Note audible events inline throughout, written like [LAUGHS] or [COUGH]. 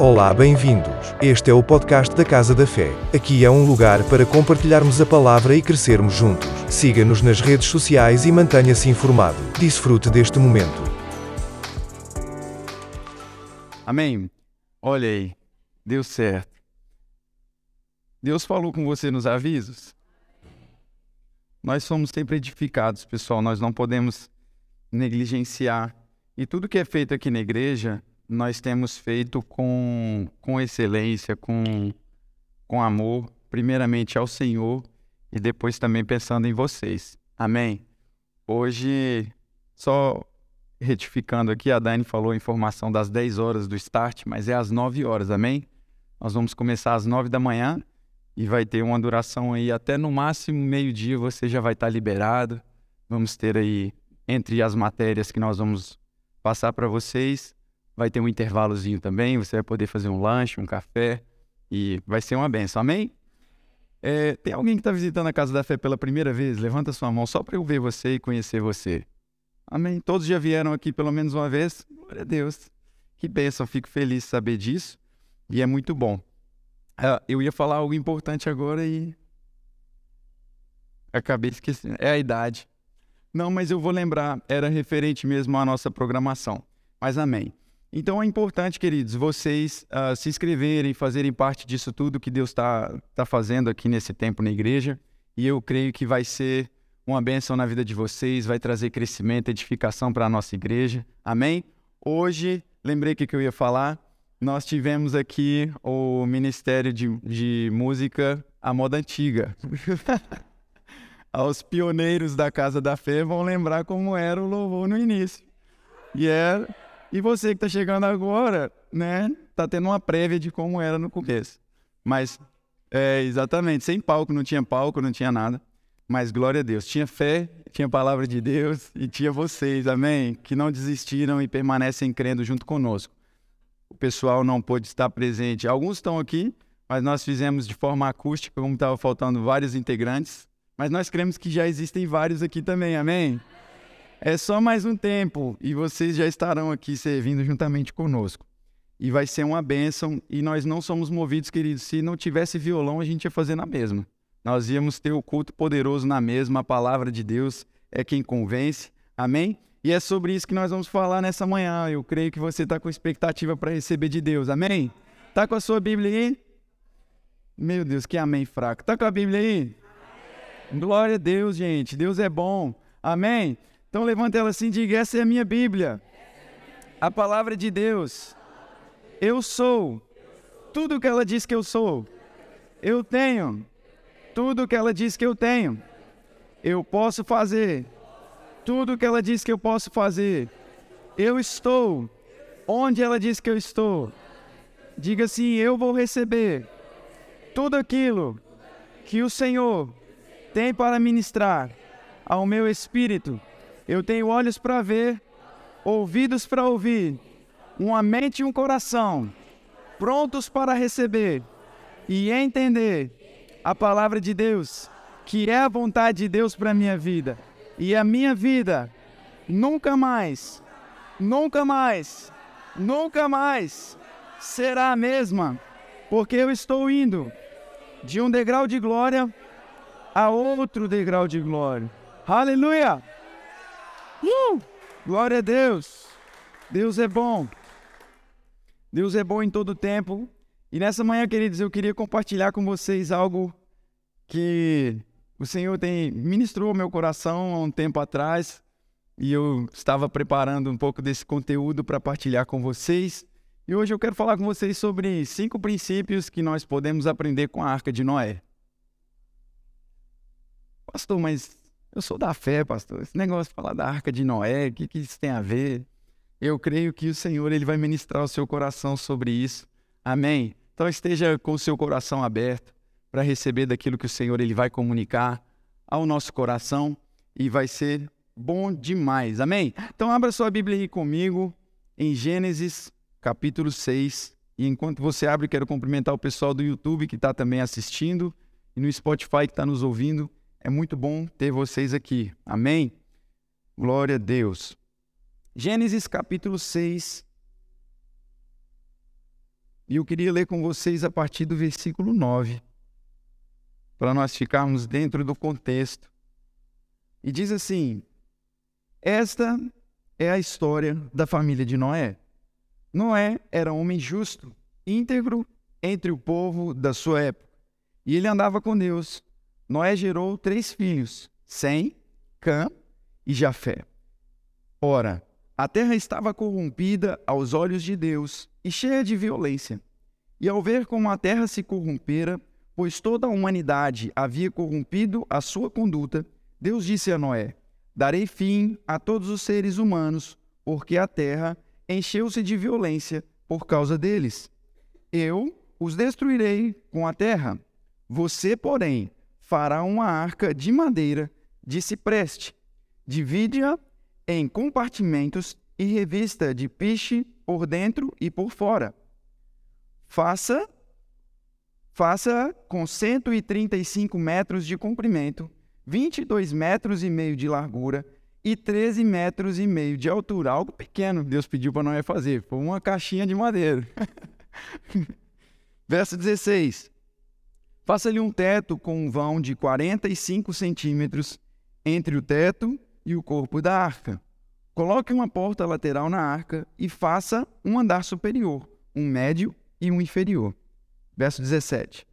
Olá, bem-vindos. Este é o podcast da Casa da Fé. Aqui é um lugar para compartilharmos a palavra e crescermos juntos. Siga-nos nas redes sociais e mantenha-se informado. Desfrute deste momento. Amém. Olha aí, deu certo. Deus falou com você nos avisos? Nós somos sempre edificados, pessoal. Nós não podemos negligenciar. E tudo que é feito aqui na igreja nós temos feito com, com excelência, com, com amor, primeiramente ao Senhor e depois também pensando em vocês. Amém? Hoje, só retificando aqui, a Dani falou a informação das 10 horas do start, mas é às 9 horas, amém? Nós vamos começar às 9 da manhã e vai ter uma duração aí até no máximo meio-dia você já vai estar liberado. Vamos ter aí, entre as matérias que nós vamos passar para vocês, vai ter um intervalozinho também, você vai poder fazer um lanche, um café e vai ser uma benção, amém? É, tem alguém que está visitando a Casa da Fé pela primeira vez? Levanta sua mão só para eu ver você e conhecer você. Amém? Todos já vieram aqui pelo menos uma vez? Glória a Deus. Que bênção, fico feliz de saber disso e é muito bom. Uh, eu ia falar algo importante agora e acabei esquecendo. É a idade. Não, mas eu vou lembrar, era referente mesmo à nossa programação. Mas amém. Então é importante, queridos, vocês uh, se inscreverem, fazerem parte disso tudo que Deus está tá fazendo aqui nesse tempo na igreja. E eu creio que vai ser uma bênção na vida de vocês, vai trazer crescimento, edificação para a nossa igreja. Amém? Hoje, lembrei que, que eu ia falar. Nós tivemos aqui o Ministério de, de Música à Moda Antiga. [LAUGHS] Aos pioneiros da Casa da Fé vão lembrar como era o louvor no início. E era. E você que está chegando agora, né, tá tendo uma prévia de como era no começo. Mas, é, exatamente, sem palco, não tinha palco, não tinha nada. Mas glória a Deus, tinha fé, tinha palavra de Deus e tinha vocês, amém? Que não desistiram e permanecem crendo junto conosco. O pessoal não pôde estar presente. Alguns estão aqui, mas nós fizemos de forma acústica, como estava faltando vários integrantes. Mas nós cremos que já existem vários aqui também, amém? É só mais um tempo e vocês já estarão aqui servindo juntamente conosco. E vai ser uma bênção. E nós não somos movidos, queridos. Se não tivesse violão, a gente ia fazer na mesma. Nós íamos ter o culto poderoso na mesma. A palavra de Deus é quem convence. Amém? E é sobre isso que nós vamos falar nessa manhã. Eu creio que você está com expectativa para receber de Deus. Amém? Tá com a sua Bíblia aí? Meu Deus, que amém fraco. Tá com a Bíblia aí? Amém. Glória a Deus, gente. Deus é bom. Amém? Então levanta ela assim e diga: Essa é a minha Bíblia. A palavra de Deus. Eu sou tudo o que ela diz que eu sou. Eu tenho tudo o que ela diz que eu tenho. Eu posso fazer tudo o que ela diz que eu posso fazer. Eu estou onde ela diz que eu estou. Diga assim: Eu vou receber tudo aquilo que o Senhor tem para ministrar ao meu espírito eu tenho olhos para ver, ouvidos para ouvir, uma mente e um coração prontos para receber e entender a palavra de Deus, que é a vontade de Deus para a minha vida. E a minha vida nunca mais, nunca mais, nunca mais será a mesma, porque eu estou indo de um degrau de glória a outro degrau de glória. Aleluia! Uh! Glória a Deus! Deus é bom. Deus é bom em todo tempo. E nessa manhã, queridos, eu queria compartilhar com vocês algo que o Senhor tem ministrou meu coração há um tempo atrás. E eu estava preparando um pouco desse conteúdo para partilhar com vocês. E hoje eu quero falar com vocês sobre cinco princípios que nós podemos aprender com a Arca de Noé. Pastor, mas eu sou da fé, pastor. Esse negócio de falar da arca de Noé, o que, que isso tem a ver? Eu creio que o Senhor ele vai ministrar o seu coração sobre isso. Amém? Então esteja com o seu coração aberto para receber daquilo que o Senhor ele vai comunicar ao nosso coração e vai ser bom demais. Amém? Então abra sua Bíblia aí comigo em Gênesis capítulo 6. E enquanto você abre, quero cumprimentar o pessoal do YouTube que está também assistindo e no Spotify que está nos ouvindo. É muito bom ter vocês aqui. Amém? Glória a Deus. Gênesis capítulo 6. E eu queria ler com vocês a partir do versículo 9, para nós ficarmos dentro do contexto. E diz assim: Esta é a história da família de Noé. Noé era homem justo, íntegro entre o povo da sua época, e ele andava com Deus. Noé gerou três filhos: Sem, Cã e Jafé. Ora, a terra estava corrompida aos olhos de Deus e cheia de violência. E ao ver como a terra se corrompera, pois toda a humanidade havia corrompido a sua conduta, Deus disse a Noé: Darei fim a todos os seres humanos, porque a terra encheu-se de violência por causa deles. Eu os destruirei com a terra. Você, porém, fará uma arca de madeira de cipreste. Divide-a em compartimentos e revista de piche por dentro e por fora. Faça faça com 135 metros de comprimento, 22 metros e meio de largura e 13 metros e meio de altura. Algo pequeno Deus pediu para Noé fazer. Foi uma caixinha de madeira. [LAUGHS] Verso 16. Faça-lhe um teto com um vão de 45 centímetros entre o teto e o corpo da arca. Coloque uma porta lateral na arca e faça um andar superior, um médio e um inferior. Verso 17: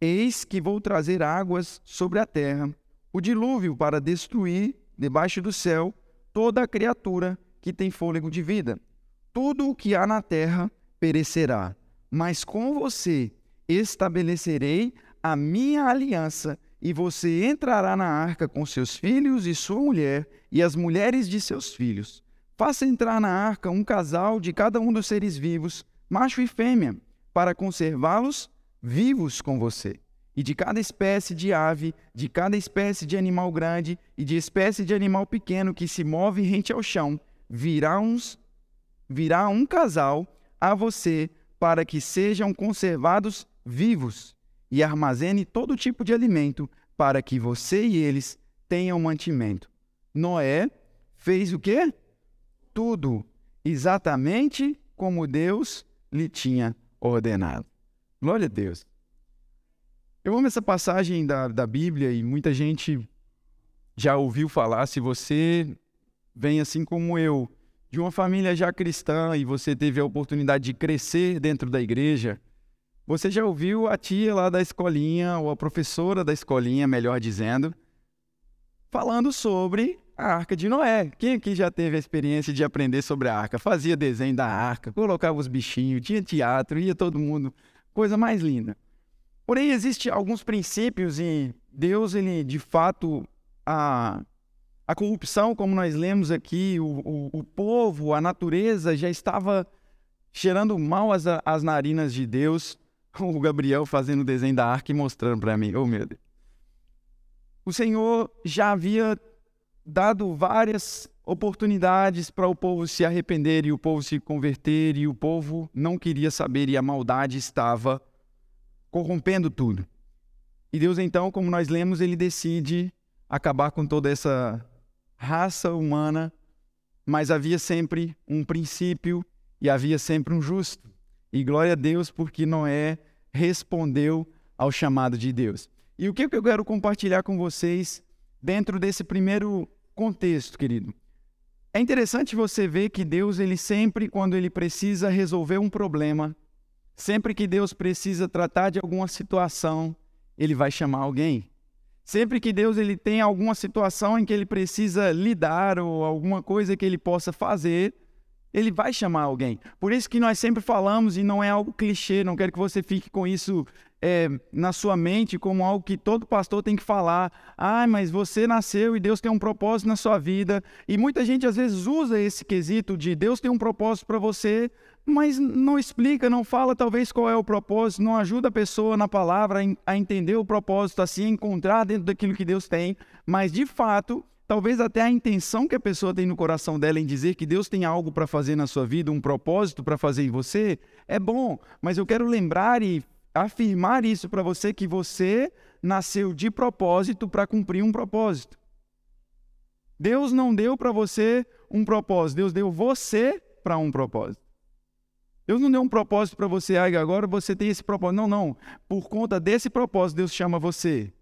Eis que vou trazer águas sobre a terra, o dilúvio para destruir debaixo do céu toda a criatura que tem fôlego de vida. Tudo o que há na terra perecerá, mas com você estabelecerei a minha aliança e você entrará na arca com seus filhos e sua mulher e as mulheres de seus filhos. Faça entrar na arca um casal de cada um dos seres vivos, macho e fêmea, para conservá-los vivos com você. E de cada espécie de ave, de cada espécie de animal grande e de espécie de animal pequeno que se move rente ao chão, virá, uns, virá um casal a você para que sejam conservados vivos e armazene todo tipo de alimento para que você e eles tenham mantimento. Noé fez o quê? Tudo exatamente como Deus lhe tinha ordenado. Glória a Deus. Eu amo essa passagem da, da Bíblia e muita gente já ouviu falar. Se você vem assim como eu, de uma família já cristã e você teve a oportunidade de crescer dentro da igreja, você já ouviu a tia lá da escolinha, ou a professora da escolinha, melhor dizendo, falando sobre a Arca de Noé. Quem aqui já teve a experiência de aprender sobre a arca? Fazia desenho da arca, colocava os bichinhos, tinha teatro, ia todo mundo. Coisa mais linda. Porém, existem alguns princípios e Deus, ele de fato, a, a corrupção, como nós lemos aqui, o, o, o povo, a natureza já estava cheirando mal as, as narinas de Deus. [LAUGHS] o Gabriel fazendo o desenho da arca e mostrando para mim. Oh, meu Deus. O Senhor já havia dado várias oportunidades para o povo se arrepender e o povo se converter, e o povo não queria saber e a maldade estava corrompendo tudo. E Deus, então, como nós lemos, ele decide acabar com toda essa raça humana, mas havia sempre um princípio e havia sempre um justo. E glória a Deus porque Noé respondeu ao chamado de Deus. E o que eu quero compartilhar com vocês dentro desse primeiro contexto, querido? É interessante você ver que Deus, ele sempre, quando ele precisa resolver um problema, sempre que Deus precisa tratar de alguma situação, ele vai chamar alguém. Sempre que Deus ele tem alguma situação em que ele precisa lidar ou alguma coisa que ele possa fazer, ele vai chamar alguém. Por isso que nós sempre falamos, e não é algo clichê, não quero que você fique com isso é, na sua mente como algo que todo pastor tem que falar. Ah, mas você nasceu e Deus tem um propósito na sua vida. E muita gente às vezes usa esse quesito de Deus tem um propósito para você, mas não explica, não fala talvez qual é o propósito, não ajuda a pessoa na palavra a entender o propósito, a encontrar dentro daquilo que Deus tem. Mas de fato, talvez até a intenção que a pessoa tem no coração dela em dizer que Deus tem algo para fazer na sua vida, um propósito para fazer em você, é bom, mas eu quero lembrar e afirmar isso para você que você nasceu de propósito para cumprir um propósito. Deus não deu para você um propósito, Deus deu você para um propósito. Deus não deu um propósito para você, ah, agora você tem esse propósito. Não, não. Por conta desse propósito, Deus chama você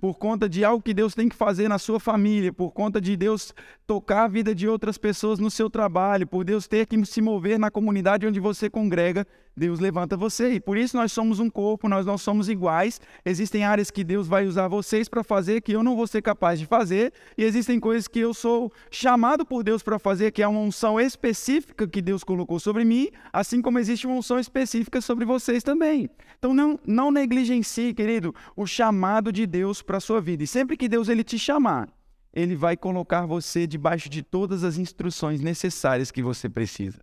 por conta de algo que Deus tem que fazer na sua família, por conta de Deus tocar a vida de outras pessoas no seu trabalho, por Deus ter que se mover na comunidade onde você congrega, Deus levanta você. E por isso nós somos um corpo, nós não somos iguais. Existem áreas que Deus vai usar vocês para fazer que eu não vou ser capaz de fazer, e existem coisas que eu sou chamado por Deus para fazer, que é uma unção específica que Deus colocou sobre mim, assim como existe uma unção específica sobre vocês também. Então não, não negligencie, querido, o chamado de Deus para a sua vida. E sempre que Deus ele te chamar, ele vai colocar você debaixo de todas as instruções necessárias que você precisa.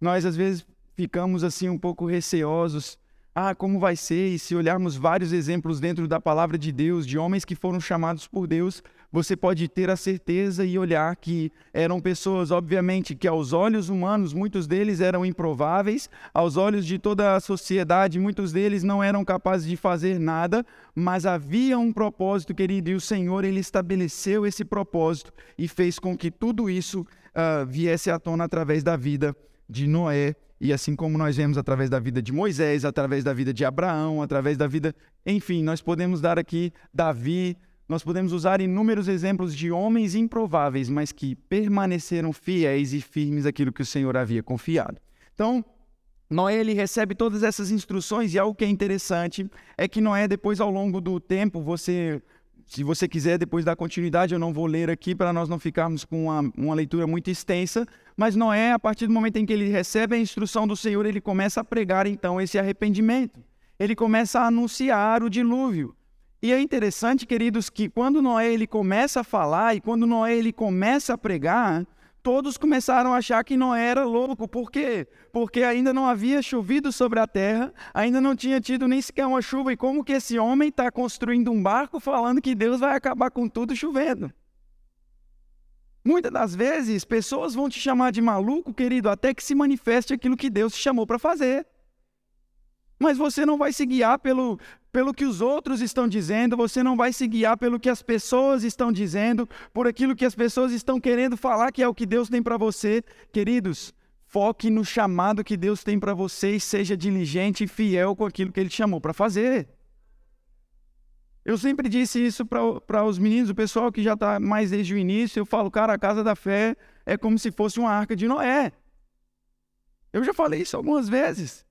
Nós às vezes ficamos assim um pouco receosos. Ah, como vai ser? E se olharmos vários exemplos dentro da palavra de Deus, de homens que foram chamados por Deus, você pode ter a certeza e olhar que eram pessoas, obviamente, que aos olhos humanos, muitos deles eram improváveis, aos olhos de toda a sociedade, muitos deles não eram capazes de fazer nada, mas havia um propósito, querido, e o Senhor, ele estabeleceu esse propósito e fez com que tudo isso uh, viesse à tona através da vida de Noé e assim como nós vemos através da vida de Moisés, através da vida de Abraão, através da vida. Enfim, nós podemos dar aqui Davi, nós podemos usar inúmeros exemplos de homens improváveis, mas que permaneceram fiéis e firmes àquilo que o Senhor havia confiado. Então, Noé ele recebe todas essas instruções e algo que é interessante é que Noé, depois, ao longo do tempo, você se você quiser depois dar continuidade, eu não vou ler aqui para nós não ficarmos com uma, uma leitura muito extensa. Mas Noé, a partir do momento em que ele recebe a instrução do Senhor, ele começa a pregar então esse arrependimento. Ele começa a anunciar o dilúvio. E é interessante, queridos, que quando Noé ele começa a falar e quando Noé ele começa a pregar, todos começaram a achar que Noé era louco. Por quê? Porque ainda não havia chovido sobre a terra, ainda não tinha tido nem sequer uma chuva. E como que esse homem está construindo um barco falando que Deus vai acabar com tudo chovendo? Muitas das vezes, pessoas vão te chamar de maluco, querido, até que se manifeste aquilo que Deus te chamou para fazer. Mas você não vai se guiar pelo, pelo que os outros estão dizendo, você não vai se guiar pelo que as pessoas estão dizendo, por aquilo que as pessoas estão querendo falar que é o que Deus tem para você. Queridos, foque no chamado que Deus tem para você e seja diligente e fiel com aquilo que Ele te chamou para fazer. Eu sempre disse isso para os meninos, o pessoal que já está mais desde o início. Eu falo, cara, a casa da fé é como se fosse uma arca de Noé. Eu já falei isso algumas vezes.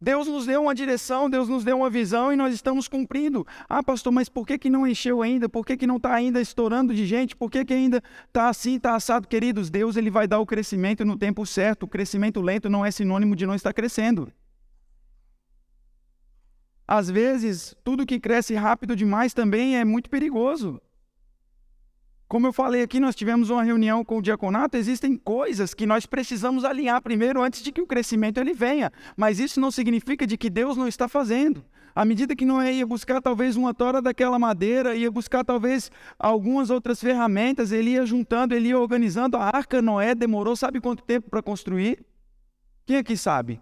Deus nos deu uma direção, Deus nos deu uma visão e nós estamos cumprindo. Ah, pastor, mas por que, que não encheu ainda? Por que, que não está ainda estourando de gente? Por que, que ainda está assim, está assado? Queridos, Deus ele vai dar o crescimento no tempo certo. O crescimento lento não é sinônimo de não estar crescendo. Às vezes, tudo que cresce rápido demais também é muito perigoso. Como eu falei aqui, nós tivemos uma reunião com o diaconato, existem coisas que nós precisamos alinhar primeiro antes de que o crescimento ele venha. Mas isso não significa de que Deus não está fazendo. À medida que Noé ia buscar talvez uma tora daquela madeira, ia buscar talvez algumas outras ferramentas, ele ia juntando, ele ia organizando. A arca Noé demorou, sabe quanto tempo para construir? Quem aqui sabe?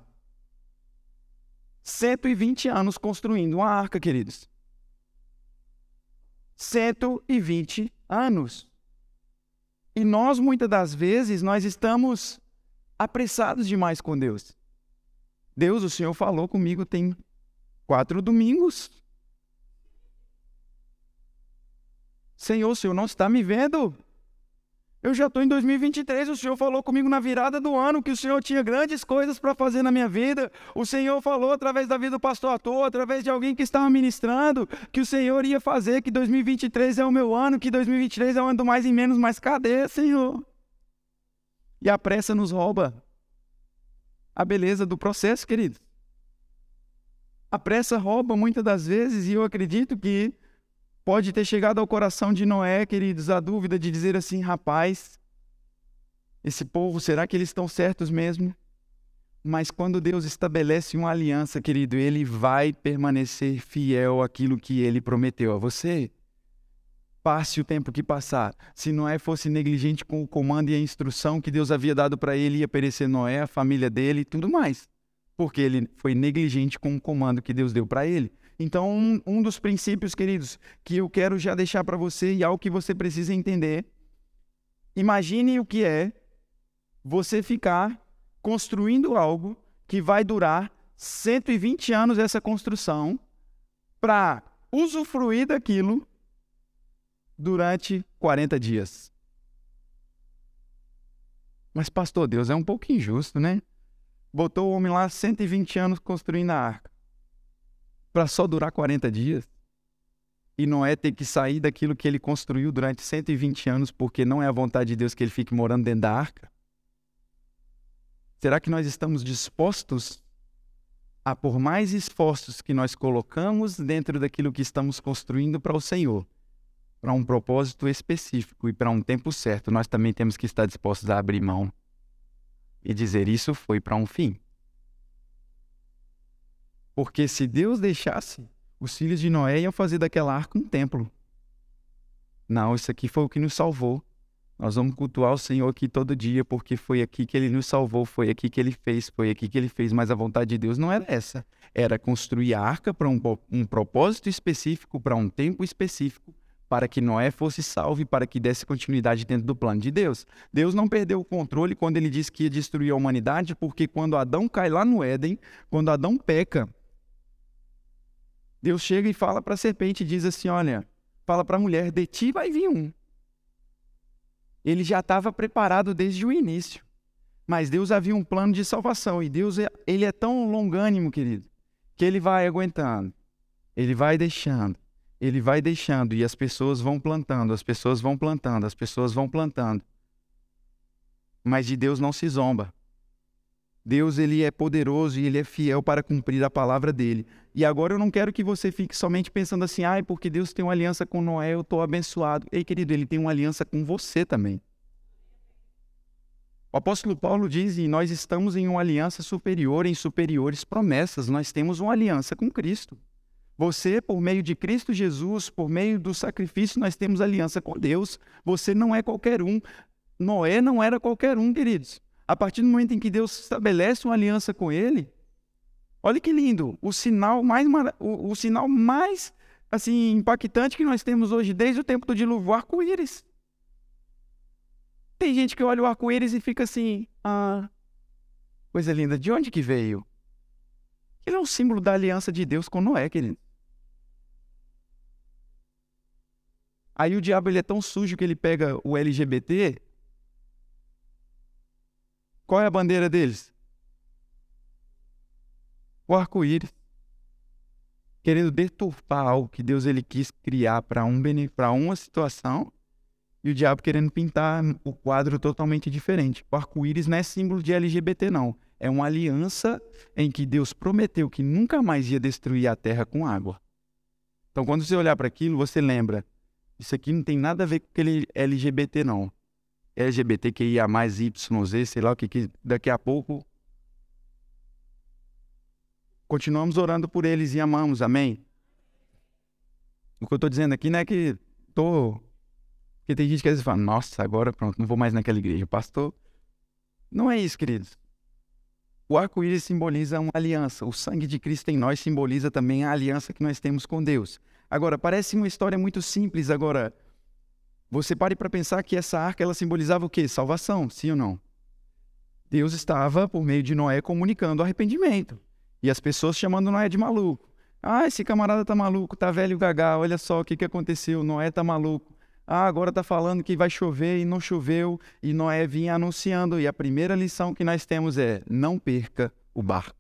120 anos construindo uma arca, queridos. 120 anos. E nós, muitas das vezes, nós estamos apressados demais com Deus. Deus, o Senhor falou comigo tem quatro domingos. Senhor, o Senhor não está me vendo? Eu já estou em 2023, o Senhor falou comigo na virada do ano que o Senhor tinha grandes coisas para fazer na minha vida. O Senhor falou através da vida do pastor ator, através de alguém que estava ministrando, que o Senhor ia fazer, que 2023 é o meu ano, que 2023 é o ano do mais e menos, mas cadê, Senhor? E a pressa nos rouba a beleza do processo, querido. A pressa rouba muitas das vezes, e eu acredito que Pode ter chegado ao coração de Noé, queridos, a dúvida de dizer assim: rapaz, esse povo, será que eles estão certos mesmo? Mas quando Deus estabelece uma aliança, querido, ele vai permanecer fiel àquilo que ele prometeu a você. Passe o tempo que passar. Se Noé fosse negligente com o comando e a instrução que Deus havia dado para ele, ia perecer Noé, a família dele e tudo mais. Porque ele foi negligente com o comando que Deus deu para ele. Então, um, um dos princípios, queridos, que eu quero já deixar para você e algo que você precisa entender. Imagine o que é você ficar construindo algo que vai durar 120 anos essa construção para usufruir daquilo durante 40 dias. Mas, pastor, Deus é um pouco injusto, né? Botou o homem lá 120 anos construindo a arca para só durar 40 dias. E Noé ter que sair daquilo que ele construiu durante 120 anos porque não é a vontade de Deus que ele fique morando dentro da arca. Será que nós estamos dispostos a, por mais esforços que nós colocamos dentro daquilo que estamos construindo para o Senhor, para um propósito específico e para um tempo certo, nós também temos que estar dispostos a abrir mão e dizer isso foi para um fim. Porque se Deus deixasse, os filhos de Noé iam fazer daquela arca um templo. Não, isso aqui foi o que nos salvou. Nós vamos cultuar o Senhor aqui todo dia, porque foi aqui que ele nos salvou, foi aqui que ele fez, foi aqui que ele fez, mas a vontade de Deus não era essa. Era construir a arca para um, um propósito específico, para um tempo específico, para que Noé fosse salvo e para que desse continuidade dentro do plano de Deus. Deus não perdeu o controle quando ele disse que ia destruir a humanidade, porque quando Adão cai lá no Éden, quando Adão peca, Deus chega e fala para a serpente e diz assim: Olha, fala para a mulher, de ti vai vir um ele já estava preparado desde o início. Mas Deus havia um plano de salvação e Deus é, ele é tão longânimo, querido, que ele vai aguentando, ele vai deixando, ele vai deixando e as pessoas vão plantando, as pessoas vão plantando, as pessoas vão plantando. Mas de Deus não se zomba. Deus ele é poderoso e ele é fiel para cumprir a palavra dele. E agora eu não quero que você fique somente pensando assim, ai, porque Deus tem uma aliança com Noé, eu estou abençoado. Ei, querido, ele tem uma aliança com você também. O apóstolo Paulo diz, e nós estamos em uma aliança superior, em superiores promessas, nós temos uma aliança com Cristo. Você, por meio de Cristo Jesus, por meio do sacrifício, nós temos aliança com Deus. Você não é qualquer um. Noé não era qualquer um, queridos. A partir do momento em que Deus estabelece uma aliança com ele, olha que lindo, o sinal mais o, o sinal mais assim impactante que nós temos hoje desde o tempo do dilúvio, o arco-íris. Tem gente que olha o arco-íris e fica assim, ah, coisa linda, de onde que veio? Ele é um símbolo da aliança de Deus com Noé, querido. Aí o diabo ele é tão sujo que ele pega o LGBT qual é a bandeira deles? O arco-íris. Querendo deturpar algo que Deus ele quis criar para um, uma situação e o diabo querendo pintar o quadro totalmente diferente. O arco-íris não é símbolo de LGBT, não. É uma aliança em que Deus prometeu que nunca mais ia destruir a terra com água. Então, quando você olhar para aquilo, você lembra: isso aqui não tem nada a ver com aquele LGBT, não. LGBTQIA YZ, sei lá o que, que daqui a pouco continuamos orando por eles e amamos, amém? O que eu estou dizendo aqui não é que tô. Porque tem gente que às vezes fala, nossa, agora pronto, não vou mais naquela igreja. Pastor, não é isso, queridos. O arco-íris simboliza uma aliança. O sangue de Cristo em nós simboliza também a aliança que nós temos com Deus. Agora, parece uma história muito simples. Agora, você pare para pensar que essa arca ela simbolizava o quê? Salvação, sim ou não? Deus estava, por meio de Noé, comunicando arrependimento. E as pessoas chamando Noé de maluco. Ah, esse camarada tá maluco, tá velho gaga, olha só o que, que aconteceu, Noé tá maluco. Ah, agora tá falando que vai chover e não choveu, e Noé vinha anunciando. E a primeira lição que nós temos é: não perca o barco.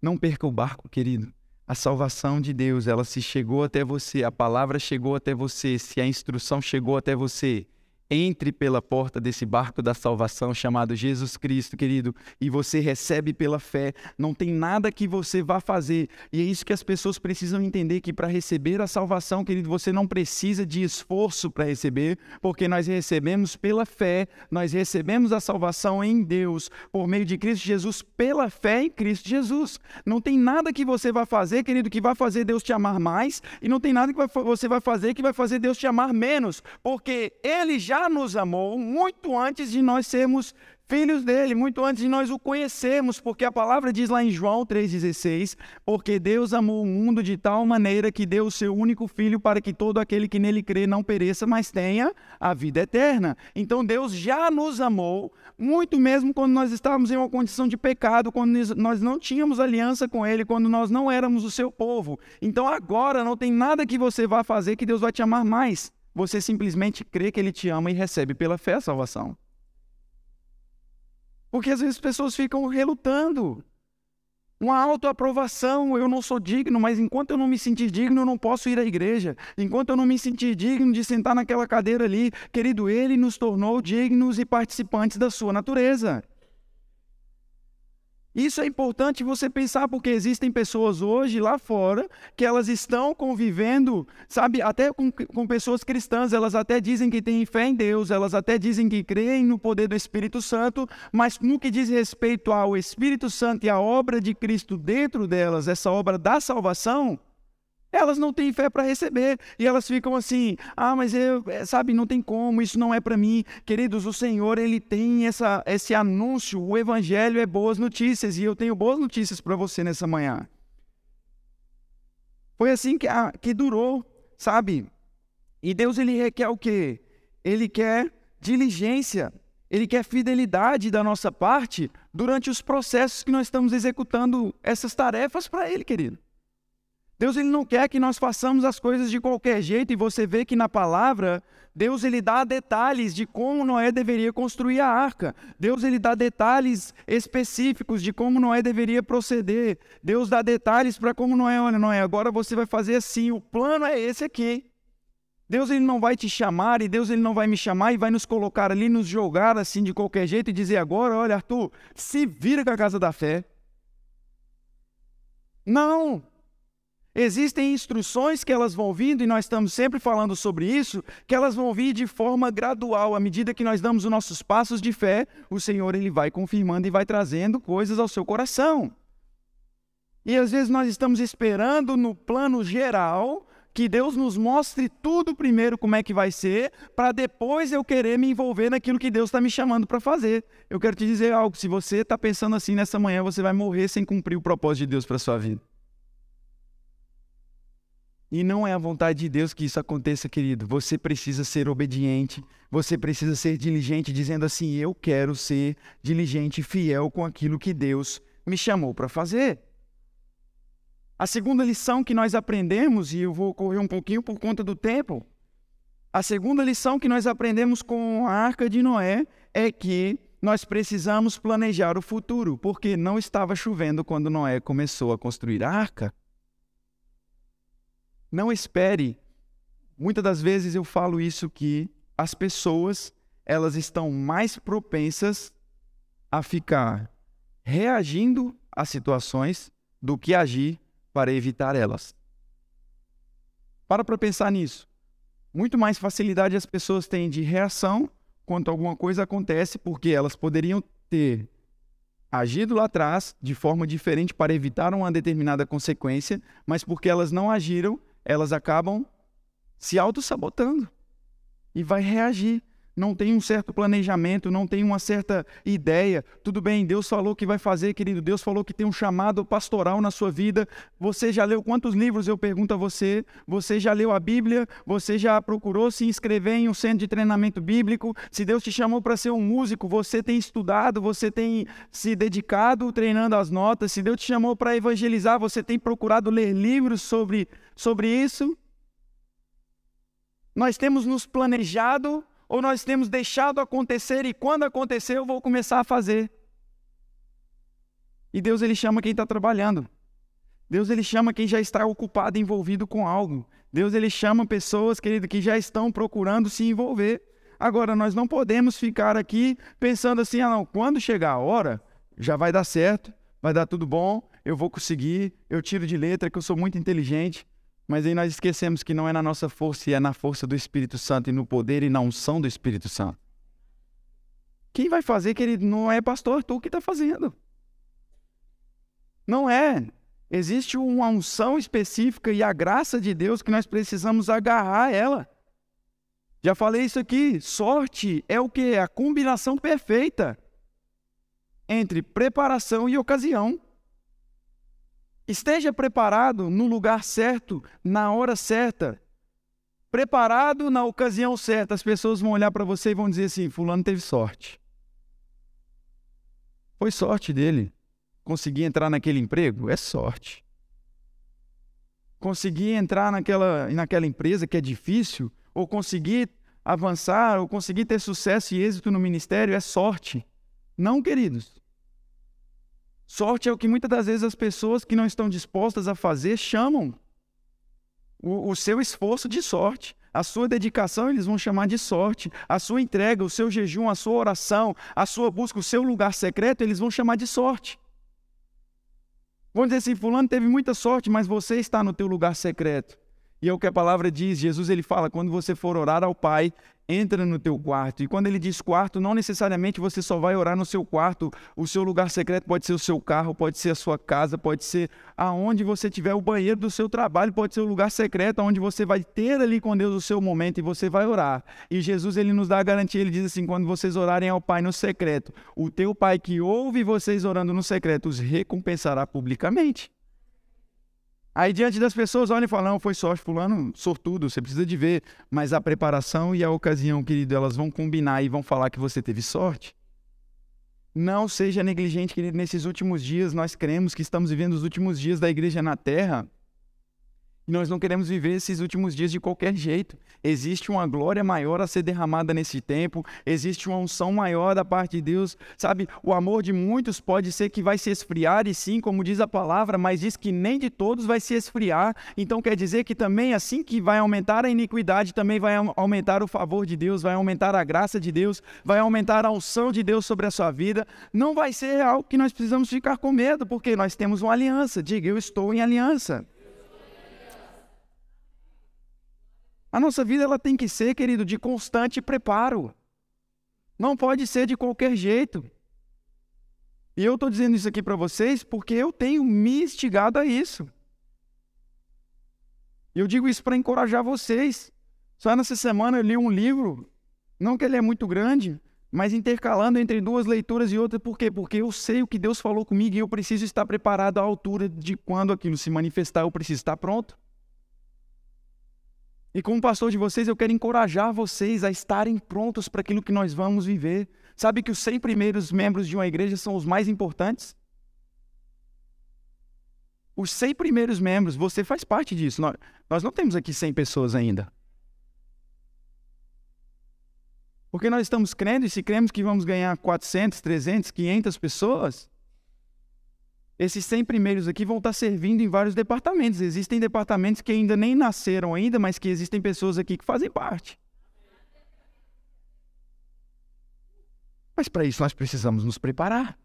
Não perca o barco, querido a salvação de Deus, ela se chegou até você, a palavra chegou até você, se a instrução chegou até você, entre pela porta desse barco da salvação chamado Jesus Cristo, querido, e você recebe pela fé. Não tem nada que você vá fazer. E é isso que as pessoas precisam entender que para receber a salvação, querido, você não precisa de esforço para receber, porque nós recebemos pela fé, nós recebemos a salvação em Deus por meio de Cristo Jesus, pela fé em Cristo Jesus. Não tem nada que você vá fazer, querido, que vai fazer Deus te amar mais, e não tem nada que você vai fazer que vai fazer Deus te amar menos, porque ele já nos amou muito antes de nós sermos filhos dele, muito antes de nós o conhecermos, porque a palavra diz lá em João 3,16: Porque Deus amou o mundo de tal maneira que deu o seu único filho para que todo aquele que nele crê não pereça, mas tenha a vida eterna. Então Deus já nos amou, muito mesmo quando nós estávamos em uma condição de pecado, quando nós não tínhamos aliança com Ele, quando nós não éramos o seu povo. Então agora não tem nada que você vá fazer que Deus vai te amar mais. Você simplesmente crê que Ele te ama e recebe pela fé a salvação. Porque às vezes as pessoas ficam relutando. Uma autoaprovação, eu não sou digno, mas enquanto eu não me sentir digno, eu não posso ir à igreja. Enquanto eu não me sentir digno de sentar naquela cadeira ali, querido, Ele nos tornou dignos e participantes da sua natureza. Isso é importante você pensar porque existem pessoas hoje lá fora que elas estão convivendo, sabe, até com, com pessoas cristãs, elas até dizem que têm fé em Deus, elas até dizem que creem no poder do Espírito Santo, mas no que diz respeito ao Espírito Santo e à obra de Cristo dentro delas, essa obra da salvação, elas não têm fé para receber e elas ficam assim: ah, mas eu, é, sabe, não tem como, isso não é para mim. Queridos, o Senhor, ele tem essa, esse anúncio: o Evangelho é boas notícias e eu tenho boas notícias para você nessa manhã. Foi assim que, ah, que durou, sabe? E Deus, ele requer o quê? Ele quer diligência, ele quer fidelidade da nossa parte durante os processos que nós estamos executando essas tarefas para Ele, querido. Deus ele não quer que nós façamos as coisas de qualquer jeito e você vê que na palavra Deus ele dá detalhes de como Noé deveria construir a arca. Deus ele dá detalhes específicos de como Noé deveria proceder. Deus dá detalhes para como Noé, olha, Noé, agora você vai fazer assim, o plano é esse aqui. Deus ele não vai te chamar e Deus ele não vai me chamar e vai nos colocar ali, nos jogar assim de qualquer jeito e dizer agora, olha, Arthur, se vira com a casa da fé. Não, Existem instruções que elas vão vindo, e nós estamos sempre falando sobre isso, que elas vão vir de forma gradual. À medida que nós damos os nossos passos de fé, o Senhor ele vai confirmando e vai trazendo coisas ao seu coração. E às vezes nós estamos esperando no plano geral que Deus nos mostre tudo primeiro como é que vai ser, para depois eu querer me envolver naquilo que Deus está me chamando para fazer. Eu quero te dizer algo: se você está pensando assim nessa manhã, você vai morrer sem cumprir o propósito de Deus para sua vida. E não é a vontade de Deus que isso aconteça, querido. Você precisa ser obediente, você precisa ser diligente, dizendo assim: Eu quero ser diligente e fiel com aquilo que Deus me chamou para fazer. A segunda lição que nós aprendemos, e eu vou correr um pouquinho por conta do tempo, a segunda lição que nós aprendemos com a arca de Noé é que nós precisamos planejar o futuro, porque não estava chovendo quando Noé começou a construir a arca. Não espere. Muitas das vezes eu falo isso que as pessoas, elas estão mais propensas a ficar reagindo a situações do que agir para evitar elas. Para para pensar nisso. Muito mais facilidade as pessoas têm de reação quando alguma coisa acontece, porque elas poderiam ter agido lá atrás de forma diferente para evitar uma determinada consequência, mas porque elas não agiram, elas acabam se auto-sabotando e vai reagir. Não tem um certo planejamento, não tem uma certa ideia. Tudo bem, Deus falou que vai fazer, querido. Deus falou que tem um chamado pastoral na sua vida. Você já leu quantos livros? Eu pergunto a você. Você já leu a Bíblia? Você já procurou se inscrever em um centro de treinamento bíblico? Se Deus te chamou para ser um músico, você tem estudado, você tem se dedicado treinando as notas. Se Deus te chamou para evangelizar, você tem procurado ler livros sobre sobre isso? Nós temos nos planejado ou nós temos deixado acontecer e quando acontecer eu vou começar a fazer? E Deus ele chama quem está trabalhando. Deus ele chama quem já está ocupado, envolvido com algo. Deus ele chama pessoas, querido, que já estão procurando se envolver. Agora nós não podemos ficar aqui pensando assim, ah não, quando chegar a hora, já vai dar certo, vai dar tudo bom, eu vou conseguir, eu tiro de letra que eu sou muito inteligente. Mas aí nós esquecemos que não é na nossa força, e é na força do Espírito Santo e no poder e na unção do Espírito Santo. Quem vai fazer, querido, não é pastor tu que está fazendo. Não é. Existe uma unção específica e a graça de Deus que nós precisamos agarrar ela. Já falei isso aqui. Sorte é o que? A combinação perfeita. entre preparação e ocasião. Esteja preparado no lugar certo, na hora certa. Preparado na ocasião certa. As pessoas vão olhar para você e vão dizer assim: Fulano teve sorte. Foi sorte dele. Conseguir entrar naquele emprego? É sorte. Conseguir entrar naquela, naquela empresa que é difícil, ou conseguir avançar, ou conseguir ter sucesso e êxito no ministério? É sorte. Não, queridos. Sorte é o que muitas das vezes as pessoas que não estão dispostas a fazer chamam o, o, seu esforço de sorte. A sua dedicação eles vão chamar de sorte. A sua entrega, o seu jejum, a sua oração, a sua busca, o seu lugar secreto, eles vão chamar de sorte. Vão dizer assim, fulano teve muita sorte, mas você está no teu lugar secreto. E é o que a palavra diz, Jesus ele fala, quando você for orar ao Pai, entra no teu quarto. E quando ele diz quarto, não necessariamente você só vai orar no seu quarto. O seu lugar secreto pode ser o seu carro, pode ser a sua casa, pode ser aonde você tiver o banheiro do seu trabalho, pode ser o lugar secreto onde você vai ter ali com Deus o seu momento e você vai orar. E Jesus ele nos dá a garantia, ele diz assim: quando vocês orarem ao Pai no secreto, o teu Pai que ouve vocês orando no secreto os recompensará publicamente. Aí diante das pessoas olham e falam, não, foi sorte, fulano, sortudo, você precisa de ver. Mas a preparação e a ocasião, querido, elas vão combinar e vão falar que você teve sorte. Não seja negligente, querido, nesses últimos dias nós cremos que estamos vivendo os últimos dias da igreja na terra. E nós não queremos viver esses últimos dias de qualquer jeito. Existe uma glória maior a ser derramada nesse tempo, existe uma unção maior da parte de Deus. Sabe, o amor de muitos pode ser que vai se esfriar, e sim, como diz a palavra, mas diz que nem de todos vai se esfriar. Então quer dizer que também, assim que vai aumentar a iniquidade, também vai aumentar o favor de Deus, vai aumentar a graça de Deus, vai aumentar a unção de Deus sobre a sua vida. Não vai ser algo que nós precisamos ficar com medo, porque nós temos uma aliança. Diga, eu estou em aliança. A nossa vida ela tem que ser, querido, de constante preparo. Não pode ser de qualquer jeito. E eu estou dizendo isso aqui para vocês porque eu tenho me instigado a isso. E eu digo isso para encorajar vocês. Só nessa semana eu li um livro, não que ele é muito grande, mas intercalando entre duas leituras e outra, por quê? Porque eu sei o que Deus falou comigo e eu preciso estar preparado à altura de quando aquilo se manifestar, eu preciso estar pronto. E como pastor de vocês, eu quero encorajar vocês a estarem prontos para aquilo que nós vamos viver. Sabe que os 100 primeiros membros de uma igreja são os mais importantes? Os 100 primeiros membros, você faz parte disso. Nós, nós não temos aqui 100 pessoas ainda. Porque nós estamos crendo, e se cremos que vamos ganhar 400, 300, 500 pessoas, esses 100 primeiros aqui vão estar servindo em vários departamentos. Existem departamentos que ainda nem nasceram ainda, mas que existem pessoas aqui que fazem parte. Mas para isso nós precisamos nos preparar.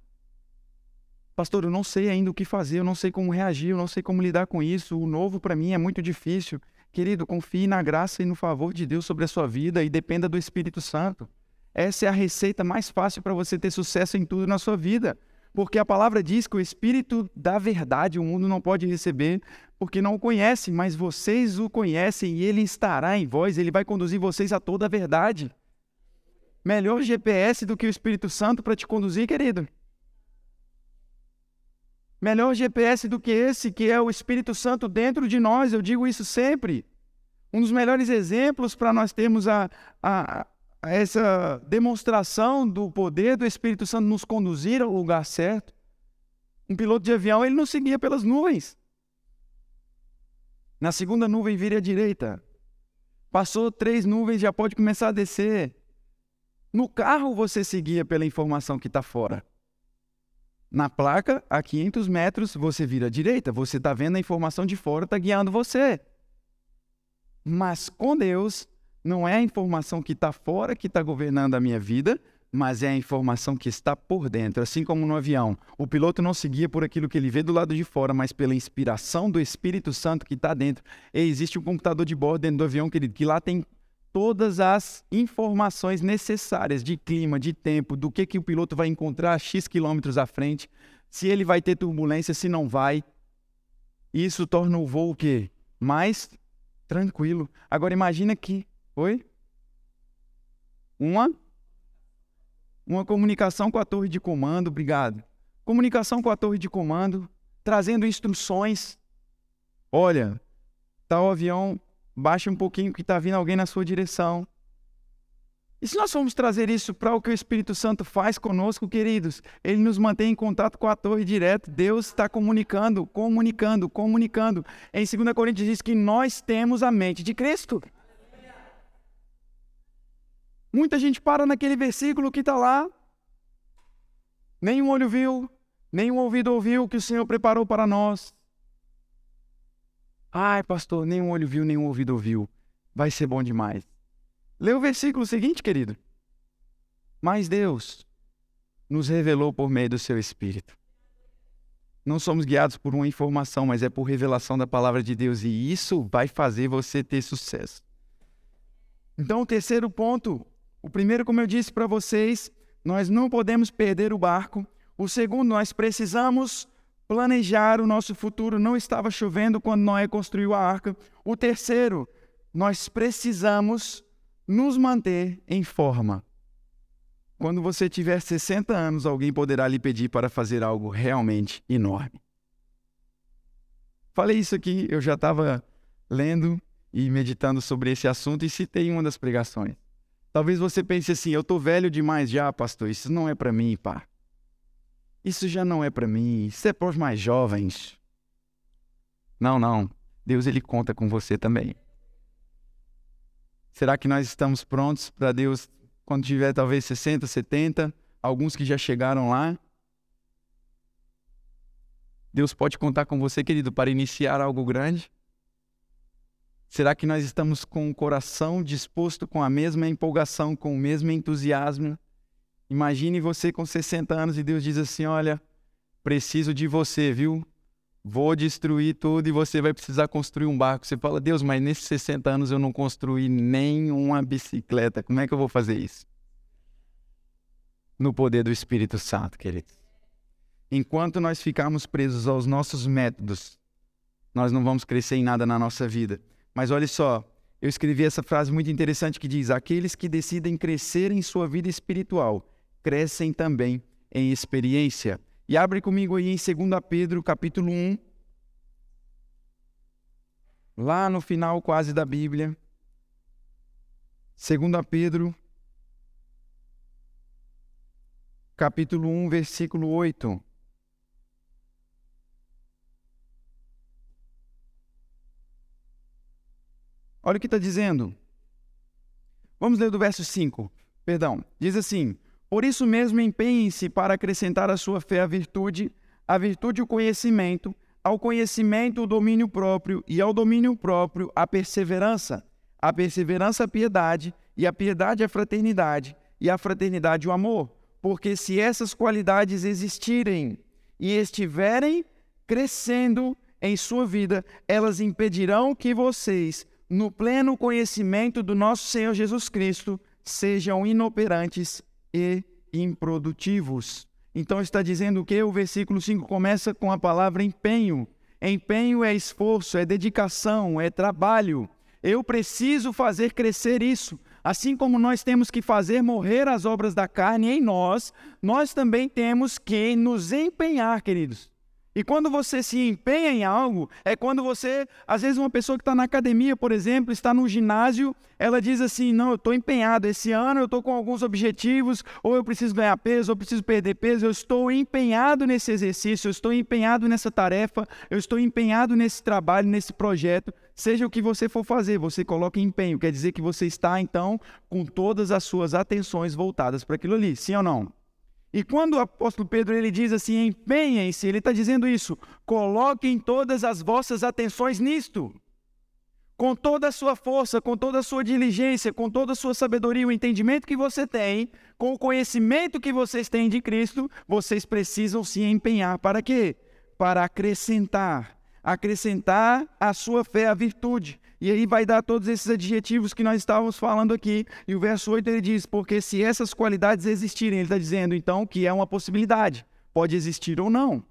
Pastor, eu não sei ainda o que fazer, eu não sei como reagir, eu não sei como lidar com isso. O novo para mim é muito difícil. Querido, confie na graça e no favor de Deus sobre a sua vida e dependa do Espírito Santo. Essa é a receita mais fácil para você ter sucesso em tudo na sua vida. Porque a palavra diz que o Espírito da verdade o mundo não pode receber, porque não o conhece, mas vocês o conhecem e ele estará em vós, ele vai conduzir vocês a toda a verdade. Melhor GPS do que o Espírito Santo para te conduzir, querido. Melhor GPS do que esse, que é o Espírito Santo dentro de nós, eu digo isso sempre. Um dos melhores exemplos para nós termos a, a, essa demonstração do poder do Espírito Santo nos conduzir ao lugar certo. Um piloto de avião, ele não seguia pelas nuvens. Na segunda nuvem, vire à direita. Passou três nuvens, já pode começar a descer. No carro, você seguia pela informação que está fora. Na placa, a 500 metros, você vira à direita. Você está vendo a informação de fora, está guiando você. Mas com Deus, não é a informação que está fora que está governando a minha vida, mas é a informação que está por dentro. Assim como no avião, o piloto não seguia por aquilo que ele vê do lado de fora, mas pela inspiração do Espírito Santo que está dentro. E existe um computador de bordo dentro do avião, querido, que lá tem todas as informações necessárias de clima, de tempo, do que, que o piloto vai encontrar X quilômetros à frente, se ele vai ter turbulência, se não vai. Isso torna o voo o quê? Mais tranquilo. Agora imagina que Oi? Uma uma comunicação com a torre de comando, obrigado. Comunicação com a torre de comando, trazendo instruções. Olha, tal avião, baixa um pouquinho que está vindo alguém na sua direção. E se nós formos trazer isso para o que o Espírito Santo faz conosco, queridos, ele nos mantém em contato com a torre direto. Deus está comunicando, comunicando, comunicando. Em 2 Coríntios diz que nós temos a mente de Cristo. Muita gente para naquele versículo que está lá. Nenhum olho viu, nenhum ouvido ouviu que o Senhor preparou para nós. Ai, pastor, nenhum olho viu, nenhum ouvido ouviu. Vai ser bom demais. Lê o versículo seguinte, querido. Mas Deus nos revelou por meio do seu Espírito. Não somos guiados por uma informação, mas é por revelação da palavra de Deus, e isso vai fazer você ter sucesso. Então, o terceiro ponto, o primeiro, como eu disse para vocês, nós não podemos perder o barco. O segundo, nós precisamos planejar o nosso futuro. Não estava chovendo quando Noé construiu a arca. O terceiro, nós precisamos nos manter em forma. Quando você tiver 60 anos, alguém poderá lhe pedir para fazer algo realmente enorme. Falei isso aqui, eu já estava lendo e meditando sobre esse assunto e citei uma das pregações. Talvez você pense assim: eu estou velho demais já, pastor, isso não é para mim, pá. Isso já não é para mim, isso é para os mais jovens. Não, não. Deus ele conta com você também. Será que nós estamos prontos para Deus quando tiver talvez 60, 70? Alguns que já chegaram lá? Deus pode contar com você, querido, para iniciar algo grande? Será que nós estamos com o coração disposto com a mesma empolgação, com o mesmo entusiasmo? Imagine você com 60 anos e Deus diz assim: Olha, preciso de você, viu? vou destruir tudo e você vai precisar construir um barco. Você fala, Deus, mas nesses 60 anos eu não construí nenhuma bicicleta. Como é que eu vou fazer isso? No poder do Espírito Santo, queridos. Enquanto nós ficarmos presos aos nossos métodos, nós não vamos crescer em nada na nossa vida. Mas olha só, eu escrevi essa frase muito interessante que diz: Aqueles que decidem crescer em sua vida espiritual crescem também em experiência. E abre comigo aí em 2 Pedro, capítulo 1. Lá no final quase da Bíblia. 2 Pedro, capítulo 1, versículo 8. Olha o que está dizendo. Vamos ler do verso 5. Perdão. Diz assim: por isso mesmo, empenhem-se para acrescentar à sua fé a virtude, à virtude o conhecimento, ao conhecimento o domínio próprio e ao domínio próprio a perseverança, a perseverança a piedade e a piedade a fraternidade e a fraternidade o amor, porque se essas qualidades existirem e estiverem crescendo em sua vida, elas impedirão que vocês, no pleno conhecimento do nosso Senhor Jesus Cristo, sejam inoperantes e improdutivos. Então está dizendo que o versículo 5 começa com a palavra empenho. Empenho é esforço, é dedicação, é trabalho. Eu preciso fazer crescer isso. Assim como nós temos que fazer morrer as obras da carne em nós, nós também temos que nos empenhar, queridos. E quando você se empenha em algo, é quando você, às vezes, uma pessoa que está na academia, por exemplo, está no ginásio, ela diz assim: Não, eu estou empenhado. Esse ano eu estou com alguns objetivos, ou eu preciso ganhar peso, ou preciso perder peso. Eu estou empenhado nesse exercício, eu estou empenhado nessa tarefa, eu estou empenhado nesse trabalho, nesse projeto. Seja o que você for fazer, você coloca empenho. Quer dizer que você está, então, com todas as suas atenções voltadas para aquilo ali. Sim ou não? E quando o apóstolo Pedro ele diz assim, empenhem-se, ele está dizendo isso, coloquem todas as vossas atenções nisto. Com toda a sua força, com toda a sua diligência, com toda a sua sabedoria, o entendimento que você tem, com o conhecimento que vocês têm de Cristo, vocês precisam se empenhar. Para quê? Para acrescentar, acrescentar à sua fé a virtude, e aí vai dar todos esses adjetivos que nós estávamos falando aqui. E o verso 8 ele diz: Porque se essas qualidades existirem, ele está dizendo então que é uma possibilidade. Pode existir ou não.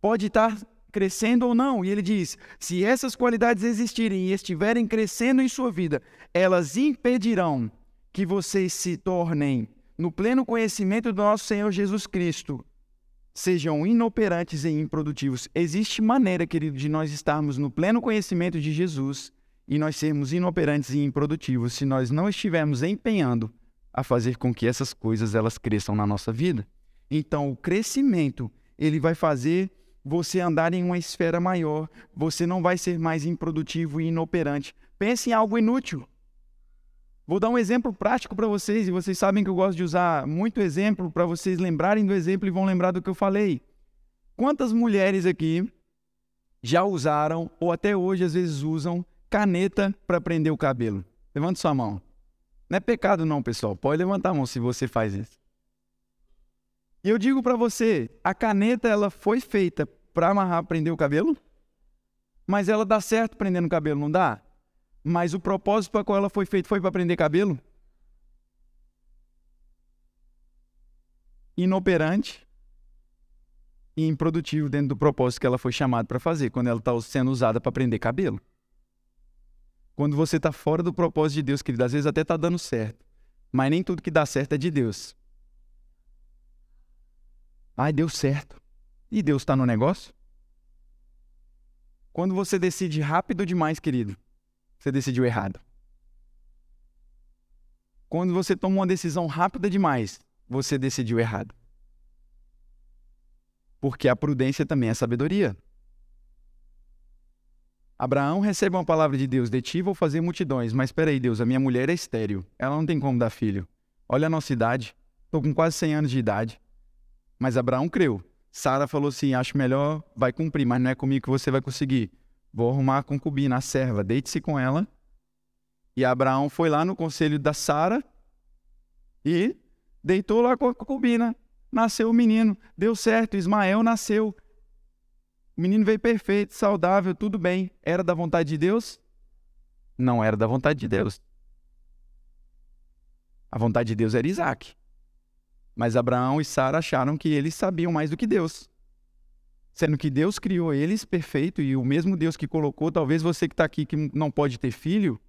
Pode estar crescendo ou não. E ele diz: se essas qualidades existirem e estiverem crescendo em sua vida, elas impedirão que vocês se tornem no pleno conhecimento do nosso Senhor Jesus Cristo, sejam inoperantes e improdutivos. Existe maneira, querido, de nós estarmos no pleno conhecimento de Jesus e nós sermos inoperantes e improdutivos se nós não estivermos empenhando a fazer com que essas coisas elas cresçam na nossa vida. Então, o crescimento, ele vai fazer você andar em uma esfera maior, você não vai ser mais improdutivo e inoperante. Pense em algo inútil. Vou dar um exemplo prático para vocês, e vocês sabem que eu gosto de usar muito exemplo para vocês lembrarem do exemplo e vão lembrar do que eu falei. Quantas mulheres aqui já usaram, ou até hoje às vezes usam, caneta para prender o cabelo? Levante sua mão. Não é pecado não, pessoal. Pode levantar a mão se você faz isso. E eu digo para você, a caneta ela foi feita para amarrar, prender o cabelo? Mas ela dá certo prendendo o cabelo, não dá? Mas o propósito para qual ela foi feita foi para prender cabelo? Inoperante e improdutivo dentro do propósito que ela foi chamada para fazer, quando ela está sendo usada para prender cabelo. Quando você está fora do propósito de Deus, querido, às vezes até está dando certo, mas nem tudo que dá certo é de Deus. Ai, deu certo. E Deus está no negócio? Quando você decide rápido demais, querido, você decidiu errado. Quando você toma uma decisão rápida demais, você decidiu errado. Porque a prudência também é sabedoria. Abraão recebe uma palavra de Deus: de ti vou fazer multidões. Mas espera aí, Deus, a minha mulher é estéril. Ela não tem como dar filho. Olha a nossa idade. Estou com quase 100 anos de idade. Mas Abraão creu. Sara falou assim: acho melhor, vai cumprir, mas não é comigo que você vai conseguir. Vou arrumar a concubina, a serva, deite-se com ela. E Abraão foi lá no conselho da Sara e deitou lá com a concubina. Nasceu o menino, deu certo, Ismael nasceu. O menino veio perfeito, saudável, tudo bem. Era da vontade de Deus? Não era da vontade de Deus. A vontade de Deus era Isaac. Mas Abraão e Sara acharam que eles sabiam mais do que Deus sendo que Deus criou eles perfeito e o mesmo Deus que colocou, talvez você que está aqui que não pode ter filho,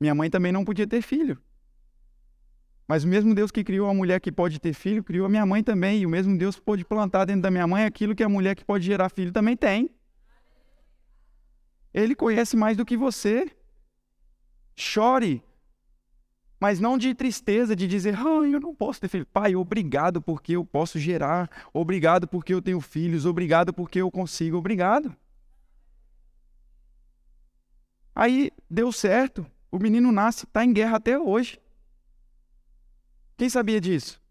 minha mãe também não podia ter filho. Mas o mesmo Deus que criou a mulher que pode ter filho, criou a minha mãe também. E o mesmo Deus pode plantar dentro da minha mãe aquilo que a mulher que pode gerar filho também tem. Ele conhece mais do que você. Chore mas não de tristeza, de dizer, ah, eu não posso ter filho. Pai, obrigado porque eu posso gerar, obrigado porque eu tenho filhos, obrigado porque eu consigo, obrigado. Aí deu certo, o menino nasce, está em guerra até hoje. Quem sabia disso?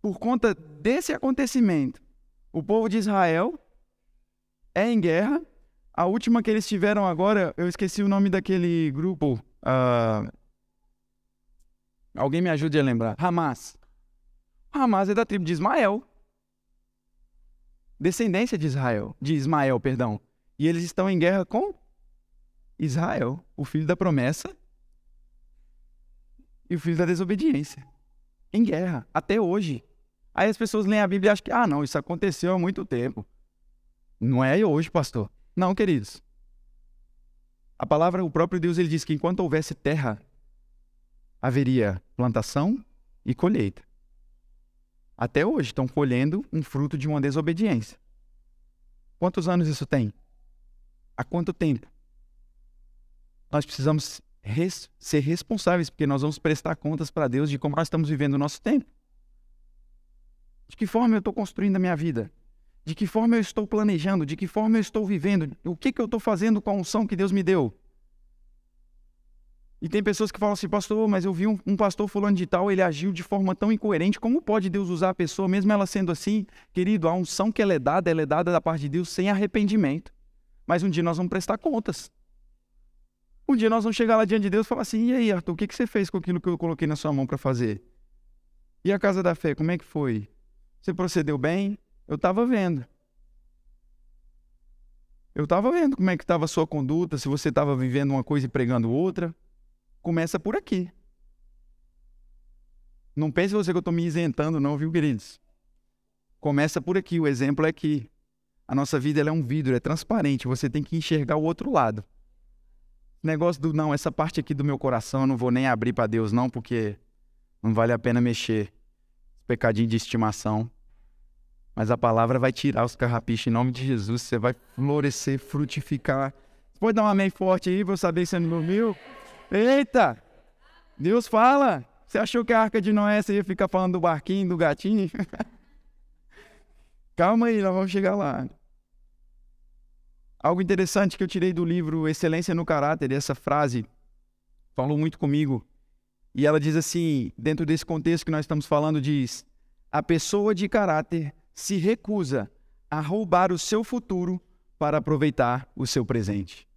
Por conta desse acontecimento, o povo de Israel é em guerra. A última que eles tiveram agora, eu esqueci o nome daquele grupo. Uh, Alguém me ajude a lembrar. Hamas. Hamas é da tribo de Ismael. Descendência de Israel, de Ismael, perdão. E eles estão em guerra com Israel, o filho da promessa e o filho da desobediência. Em guerra, até hoje. Aí as pessoas leem a Bíblia e acham que, ah, não, isso aconteceu há muito tempo. Não é hoje, pastor. Não, queridos. A palavra, o próprio Deus, ele diz que enquanto houvesse terra, haveria plantação e colheita. Até hoje estão colhendo um fruto de uma desobediência. Quantos anos isso tem? Há quanto tempo? Nós precisamos res ser responsáveis, porque nós vamos prestar contas para Deus de como nós estamos vivendo o nosso tempo. De que forma eu estou construindo a minha vida? De que forma eu estou planejando? De que forma eu estou vivendo? O que, que eu estou fazendo com a unção que Deus me deu? E tem pessoas que falam assim, pastor, mas eu vi um, um, pastor fulano de tal, ele agiu de forma tão incoerente. Como pode Deus usar a pessoa, mesmo ela sendo assim? Querido, a unção que ela é dada, ela é dada da parte de Deus sem arrependimento. Mas um dia nós vamos prestar contas. Um dia nós vamos chegar lá diante de Deus e falar assim, e aí, Arthur, o que, que você fez com aquilo que eu coloquei na sua mão para fazer? E a casa da fé, como é que foi? Você procedeu bem? Eu estava vendo. Eu estava vendo como é que estava a sua conduta, se você estava vivendo uma coisa e pregando outra. Começa por aqui. Não pense você que eu estou me isentando, não, viu, queridos? Começa por aqui, o exemplo é que a nossa vida é um vidro, é transparente, você tem que enxergar o outro lado. Negócio do não, essa parte aqui do meu coração eu não vou nem abrir para Deus, não, porque Não vale a pena mexer. Pecadinho de estimação. Mas a palavra vai tirar os carrapichos em nome de Jesus. Você vai florescer, frutificar. Você pode dar um amém forte aí, vou saber se você não dormiu? Eita! Deus fala! Você achou que a arca de Noé você ia ficar falando do barquinho, do gatinho? [LAUGHS] Calma aí, nós vamos chegar lá. Algo interessante que eu tirei do livro Excelência no Caráter, essa frase falou muito comigo. E ela diz assim, dentro desse contexto que nós estamos falando, diz: a pessoa de caráter se recusa a roubar o seu futuro para aproveitar o seu presente.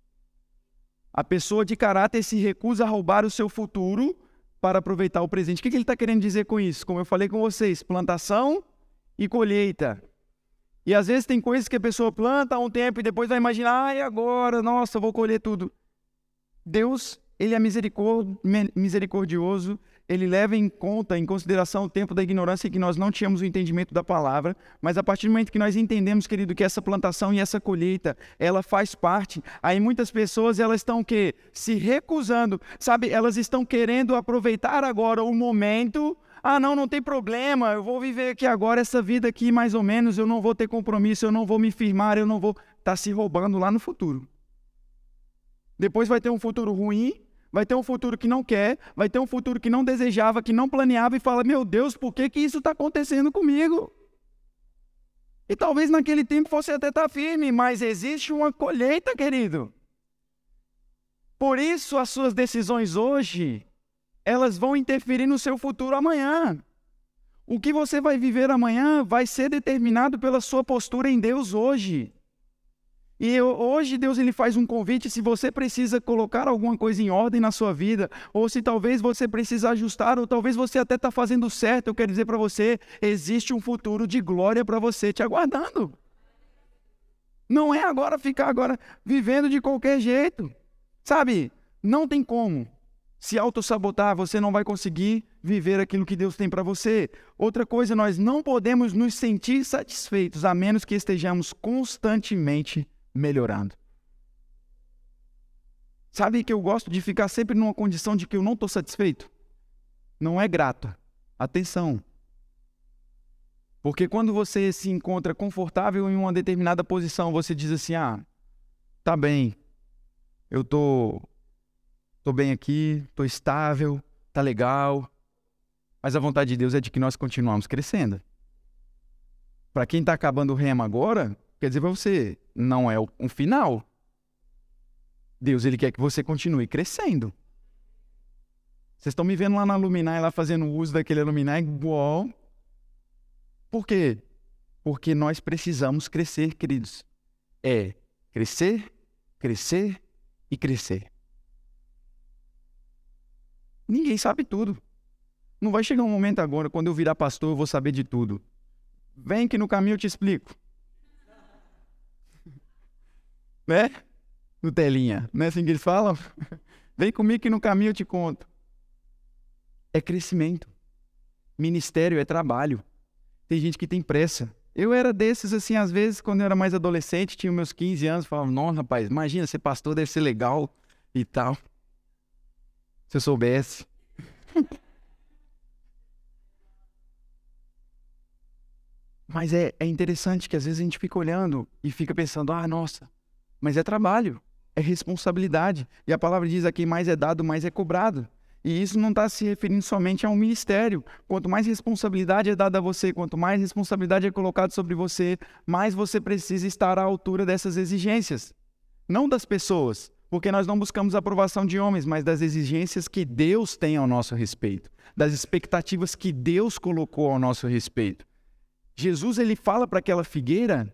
A pessoa de caráter se recusa a roubar o seu futuro para aproveitar o presente. O que ele está querendo dizer com isso? Como eu falei com vocês, plantação e colheita. E às vezes tem coisas que a pessoa planta há um tempo e depois vai imaginar, ai, agora, nossa, vou colher tudo. Deus, ele é misericordioso, ele leva em conta, em consideração o tempo da ignorância que nós não tínhamos o entendimento da palavra, mas a partir do momento que nós entendemos, querido, que essa plantação e essa colheita, ela faz parte, aí muitas pessoas, elas estão que se recusando, sabe? Elas estão querendo aproveitar agora o momento ah, não, não tem problema, eu vou viver aqui agora essa vida aqui mais ou menos, eu não vou ter compromisso, eu não vou me firmar, eu não vou estar tá se roubando lá no futuro. Depois vai ter um futuro ruim, vai ter um futuro que não quer, vai ter um futuro que não desejava, que não planeava e fala: Meu Deus, por que, que isso está acontecendo comigo? E talvez naquele tempo fosse até estar tá firme, mas existe uma colheita, querido. Por isso, as suas decisões hoje elas vão interferir no seu futuro amanhã. O que você vai viver amanhã vai ser determinado pela sua postura em Deus hoje. E hoje Deus ele faz um convite se você precisa colocar alguma coisa em ordem na sua vida, ou se talvez você precisa ajustar, ou talvez você até está fazendo certo, eu quero dizer para você, existe um futuro de glória para você te aguardando. Não é agora ficar agora vivendo de qualquer jeito. Sabe? Não tem como se autossabotar, você não vai conseguir viver aquilo que Deus tem para você. Outra coisa, nós não podemos nos sentir satisfeitos a menos que estejamos constantemente melhorando. Sabe que eu gosto de ficar sempre numa condição de que eu não estou satisfeito? Não é grato. Atenção. Porque quando você se encontra confortável em uma determinada posição, você diz assim: ah, tá bem, eu tô Estou bem aqui, estou estável, tá legal. Mas a vontade de Deus é de que nós continuamos crescendo. Para quem está acabando o remo agora, quer dizer para você, não é um final. Deus ele quer que você continue crescendo. Vocês estão me vendo lá na Luminar, lá fazendo uso daquele Luminar igual. Por quê? Porque nós precisamos crescer, queridos. É crescer, crescer e crescer. Ninguém sabe tudo. Não vai chegar um momento agora, quando eu virar pastor, eu vou saber de tudo. Vem que no caminho eu te explico. Né? No telinha. Não é assim que eles falam? [LAUGHS] Vem comigo que no caminho eu te conto. É crescimento. Ministério é trabalho. Tem gente que tem pressa. Eu era desses, assim, às vezes, quando eu era mais adolescente, tinha meus 15 anos, falava, nossa, rapaz, imagina ser pastor, deve ser legal e tal. Se eu soubesse. [LAUGHS] Mas é, é interessante que às vezes a gente fica olhando e fica pensando, ah, nossa, mas é trabalho, é responsabilidade. E a palavra diz aqui: mais é dado, mais é cobrado. E isso não está se referindo somente a um ministério. Quanto mais responsabilidade é dada a você, quanto mais responsabilidade é colocada sobre você, mais você precisa estar à altura dessas exigências. Não das pessoas, porque nós não buscamos a aprovação de homens, mas das exigências que Deus tem ao nosso respeito, das expectativas que Deus colocou ao nosso respeito. Jesus ele fala para aquela figueira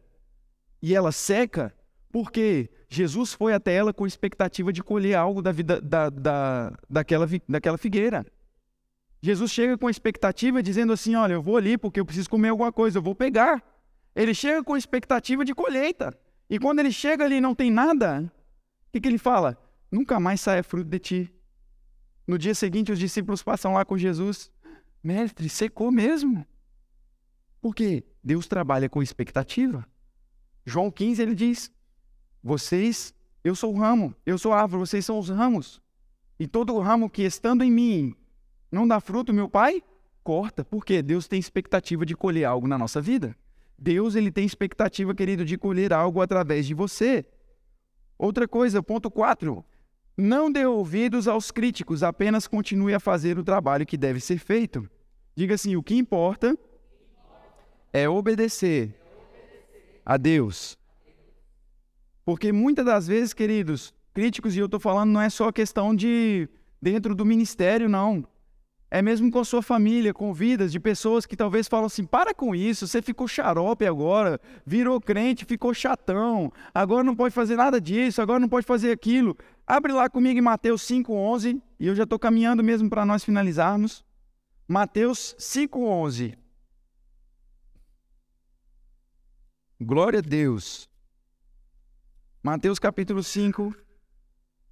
e ela seca, porque Jesus foi até ela com expectativa de colher algo da vida da, da, daquela, daquela figueira. Jesus chega com expectativa dizendo assim: Olha, eu vou ali porque eu preciso comer alguma coisa, eu vou pegar. Ele chega com expectativa de colheita. E quando ele chega ali e não tem nada, o que, que ele fala? Nunca mais saia fruto de ti. No dia seguinte, os discípulos passam lá com Jesus. Mestre, secou mesmo. Por quê? Deus trabalha com expectativa. João 15, ele diz: Vocês, eu sou o ramo, eu sou a árvore, vocês são os ramos. E todo ramo que estando em mim Não dá fruto, meu pai? Corta. Por quê? Deus tem expectativa de colher algo na nossa vida. Deus ele tem expectativa, querido, de colher algo através de você. Outra coisa, ponto 4. Não dê ouvidos aos críticos, apenas continue a fazer o trabalho que deve ser feito. Diga assim: o que importa é obedecer a Deus. Porque muitas das vezes, queridos, críticos, e eu estou falando, não é só questão de dentro do ministério, não. É mesmo com a sua família, com vidas de pessoas que talvez falam assim: para com isso, você ficou xarope agora, virou crente, ficou chatão, agora não pode fazer nada disso, agora não pode fazer aquilo. Abre lá comigo em Mateus 5,11, e eu já estou caminhando mesmo para nós finalizarmos. Mateus 5,11. Glória a Deus. Mateus capítulo 5,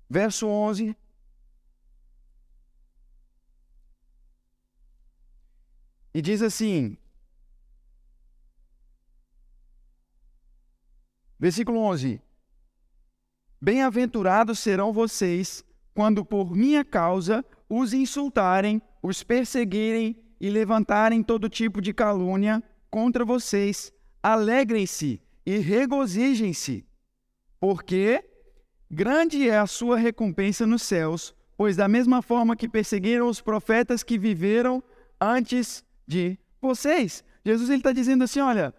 verso 11. E diz assim, versículo 11: Bem-aventurados serão vocês quando por minha causa os insultarem, os perseguirem e levantarem todo tipo de calúnia contra vocês. Alegrem-se e regozijem-se, porque grande é a sua recompensa nos céus, pois da mesma forma que perseguiram os profetas que viveram antes de vocês. Jesus está dizendo assim: olha,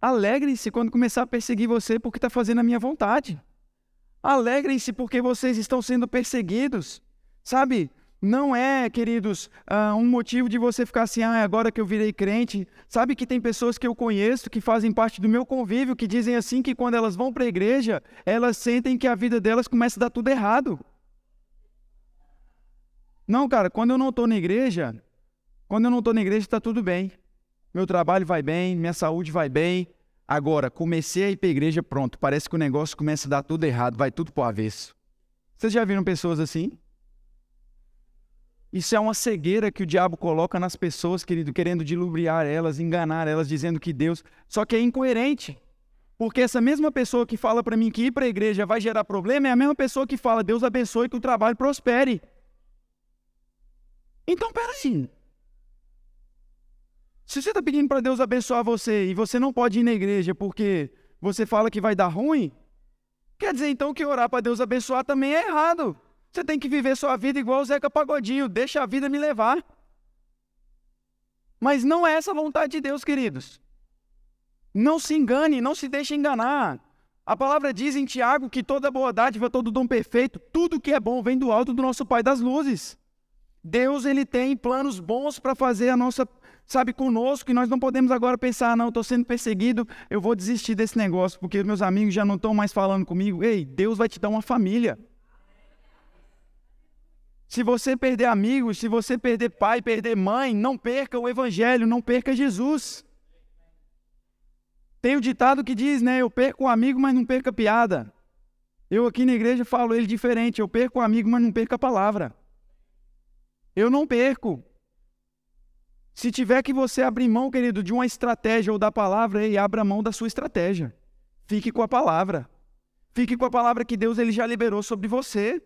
alegrem-se quando começar a perseguir você porque está fazendo a minha vontade. Alegrem-se porque vocês estão sendo perseguidos. Sabe, não é, queridos, uh, um motivo de você ficar assim, ah, agora que eu virei crente. Sabe que tem pessoas que eu conheço, que fazem parte do meu convívio, que dizem assim que quando elas vão para a igreja, elas sentem que a vida delas começa a dar tudo errado. Não, cara, quando eu não estou na igreja, quando eu não estou na igreja, está tudo bem. Meu trabalho vai bem, minha saúde vai bem. Agora, comecei a ir para a igreja, pronto. Parece que o negócio começa a dar tudo errado, vai tudo para o avesso. Vocês já viram pessoas assim? Isso é uma cegueira que o diabo coloca nas pessoas, querido, querendo dilubriar elas, enganar elas, dizendo que Deus. Só que é incoerente. Porque essa mesma pessoa que fala para mim que ir para a igreja vai gerar problema é a mesma pessoa que fala Deus abençoe que o trabalho prospere. Então, peraí. Se você está pedindo para Deus abençoar você e você não pode ir na igreja porque você fala que vai dar ruim, quer dizer então que orar para Deus abençoar também é errado. Você tem que viver sua vida igual o Zeca Pagodinho, deixa a vida me levar. Mas não é essa a vontade de Deus, queridos. Não se engane, não se deixe enganar. A palavra diz em Tiago que toda boa dádiva, todo dom perfeito, tudo que é bom vem do alto do nosso Pai das luzes. Deus ele tem planos bons para fazer a nossa sabe, conosco, e nós não podemos agora pensar, não, estou sendo perseguido, eu vou desistir desse negócio, porque meus amigos já não estão mais falando comigo. Ei, Deus vai te dar uma família. Se você perder amigos, se você perder pai, perder mãe, não perca o evangelho, não perca Jesus. Tem o ditado que diz, né? Eu perco o amigo, mas não perca a piada. Eu aqui na igreja falo ele diferente. Eu perco o amigo, mas não perca a palavra. Eu não perco. Se tiver que você abrir mão, querido, de uma estratégia ou da palavra, aí abra mão da sua estratégia. Fique com a palavra. Fique com a palavra que Deus ele já liberou sobre você.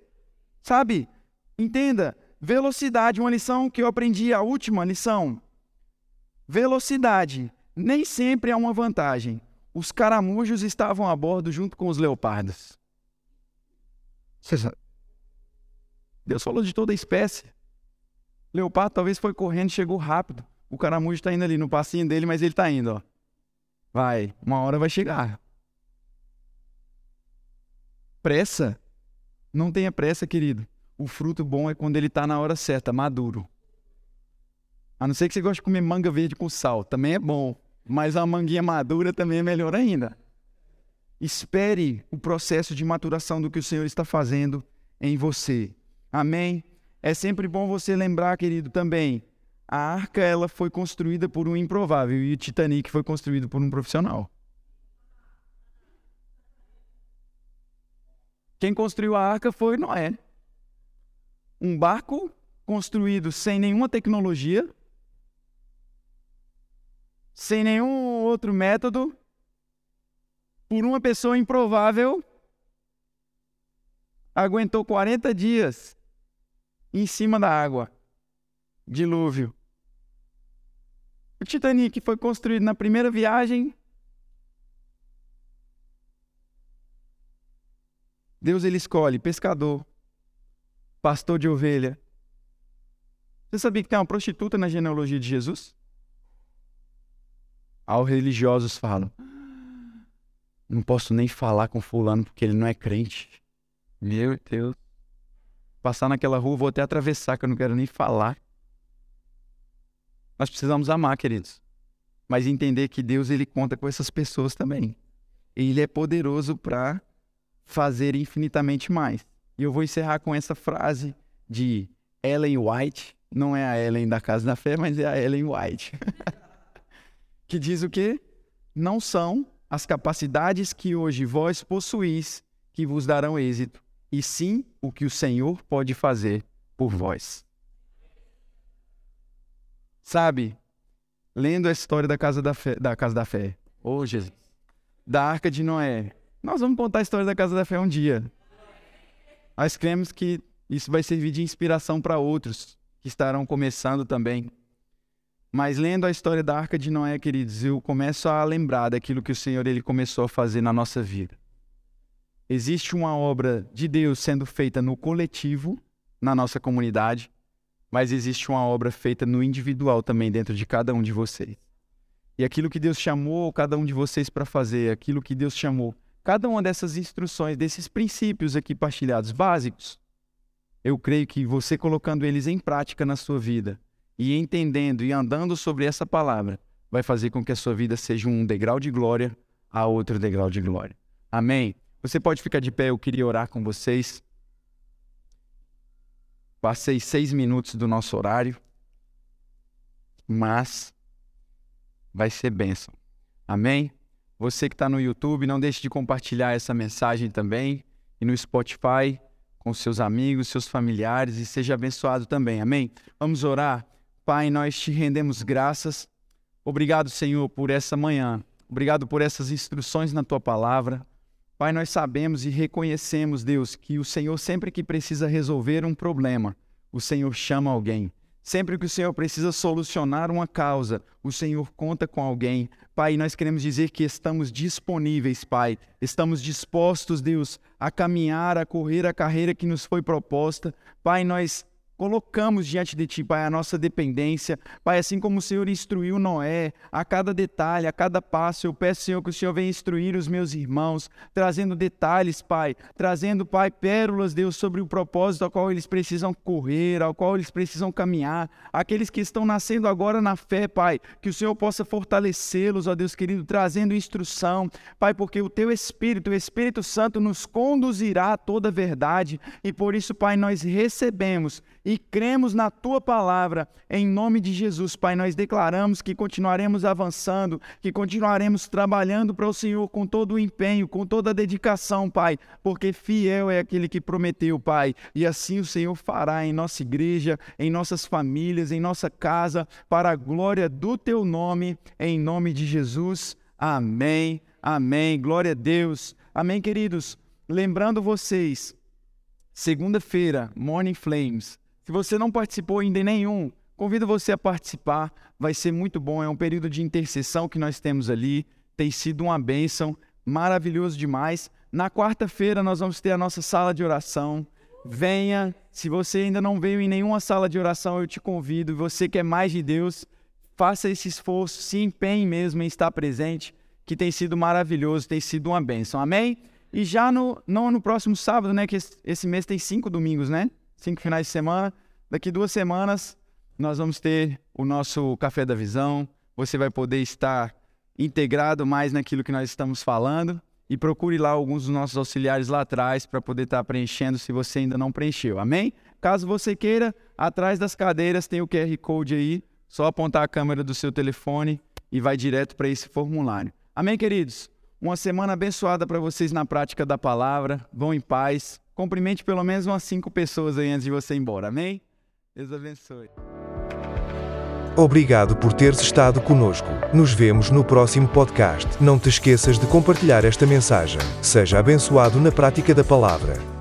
Sabe? Entenda, velocidade, uma lição que eu aprendi, a última lição. Velocidade nem sempre é uma vantagem. Os caramujos estavam a bordo junto com os leopardos. Deus falou de toda a espécie. Leopardo talvez foi correndo, chegou rápido. O caramujo está indo ali no passinho dele, mas ele está indo, ó. Vai, uma hora vai chegar. Pressa? Não tenha pressa, querido. O fruto bom é quando ele está na hora certa, maduro. A não ser que você goste de comer manga verde com sal, também é bom. Mas a manguinha madura também é melhor ainda. Espere o processo de maturação do que o Senhor está fazendo em você. Amém? É sempre bom você lembrar, querido, também. A arca ela foi construída por um improvável e o Titanic foi construído por um profissional. Quem construiu a arca foi Noé. Um barco construído sem nenhuma tecnologia, sem nenhum outro método, por uma pessoa improvável, aguentou 40 dias em cima da água. Dilúvio. O Titanic foi construído na primeira viagem. Deus ele escolhe pescador, pastor de ovelha. Você sabia que tem uma prostituta na genealogia de Jesus? Aos religiosos falam: Não posso nem falar com fulano porque ele não é crente. Meu Deus. Passar naquela rua, vou até atravessar, que eu não quero nem falar. Nós precisamos amar, queridos. Mas entender que Deus ele conta com essas pessoas também. Ele é poderoso para fazer infinitamente mais. E eu vou encerrar com essa frase de Ellen White. Não é a Ellen da Casa da Fé, mas é a Ellen White. [LAUGHS] que diz o quê? Não são as capacidades que hoje vós possuís que vos darão êxito, e sim o que o Senhor pode fazer por vós. Sabe, lendo a história da Casa da Fé, da Casa da Fé, oh Jesus, da Arca de Noé, nós vamos contar a história da Casa da Fé um dia. Nós cremos que isso vai servir de inspiração para outros que estarão começando também. Mas lendo a história da Arca de Noé, queridos, eu começo a lembrar daquilo que o Senhor ele começou a fazer na nossa vida. Existe uma obra de Deus sendo feita no coletivo, na nossa comunidade, mas existe uma obra feita no individual também dentro de cada um de vocês. E aquilo que Deus chamou cada um de vocês para fazer, aquilo que Deus chamou, cada uma dessas instruções, desses princípios aqui partilhados básicos, eu creio que você colocando eles em prática na sua vida e entendendo e andando sobre essa palavra, vai fazer com que a sua vida seja um degrau de glória a outro degrau de glória. Amém? Você pode ficar de pé, eu queria orar com vocês. Passei seis minutos do nosso horário, mas vai ser bênção. Amém? Você que está no YouTube, não deixe de compartilhar essa mensagem também. E no Spotify, com seus amigos, seus familiares, e seja abençoado também. Amém? Vamos orar. Pai, nós te rendemos graças. Obrigado, Senhor, por essa manhã. Obrigado por essas instruções na tua palavra. Pai, nós sabemos e reconhecemos, Deus, que o Senhor, sempre que precisa resolver um problema, o Senhor chama alguém. Sempre que o Senhor precisa solucionar uma causa, o Senhor conta com alguém. Pai, nós queremos dizer que estamos disponíveis, Pai. Estamos dispostos, Deus, a caminhar, a correr a carreira que nos foi proposta. Pai, nós colocamos diante de Ti, Pai, a nossa dependência. Pai, assim como o Senhor instruiu Noé, a cada detalhe, a cada passo, eu peço, Senhor, que o Senhor venha instruir os meus irmãos, trazendo detalhes, Pai, trazendo, Pai, pérolas, Deus, sobre o propósito ao qual eles precisam correr, ao qual eles precisam caminhar. Aqueles que estão nascendo agora na fé, Pai, que o Senhor possa fortalecê-los, ó Deus querido, trazendo instrução, Pai, porque o Teu Espírito, o Espírito Santo, nos conduzirá a toda a verdade e por isso, Pai, nós recebemos e cremos na tua palavra. Em nome de Jesus, Pai, nós declaramos que continuaremos avançando, que continuaremos trabalhando para o Senhor com todo o empenho, com toda a dedicação, Pai, porque fiel é aquele que prometeu, Pai. E assim o Senhor fará em nossa igreja, em nossas famílias, em nossa casa, para a glória do teu nome, em nome de Jesus. Amém. Amém. Glória a Deus. Amém, queridos. Lembrando vocês, segunda-feira, Morning Flames, se você não participou ainda em nenhum, convido você a participar. Vai ser muito bom. É um período de intercessão que nós temos ali. Tem sido uma bênção, maravilhoso demais. Na quarta-feira nós vamos ter a nossa sala de oração. Venha. Se você ainda não veio em nenhuma sala de oração, eu te convido. Você que é mais de Deus, faça esse esforço, se empenhe mesmo em estar presente, que tem sido maravilhoso, tem sido uma bênção. Amém? E já no, não no próximo sábado, né? Que esse mês tem cinco domingos, né? Cinco finais de semana. Daqui duas semanas nós vamos ter o nosso Café da Visão. Você vai poder estar integrado mais naquilo que nós estamos falando e procure lá alguns dos nossos auxiliares lá atrás para poder estar preenchendo se você ainda não preencheu. Amém? Caso você queira, atrás das cadeiras tem o QR Code aí, só apontar a câmera do seu telefone e vai direto para esse formulário. Amém, queridos? Uma semana abençoada para vocês na prática da palavra. Vão em paz. Cumprimente pelo menos umas cinco pessoas aí antes de você ir embora. Amém? Deus abençoe. Obrigado por teres estado conosco. Nos vemos no próximo podcast. Não te esqueças de compartilhar esta mensagem. Seja abençoado na prática da palavra.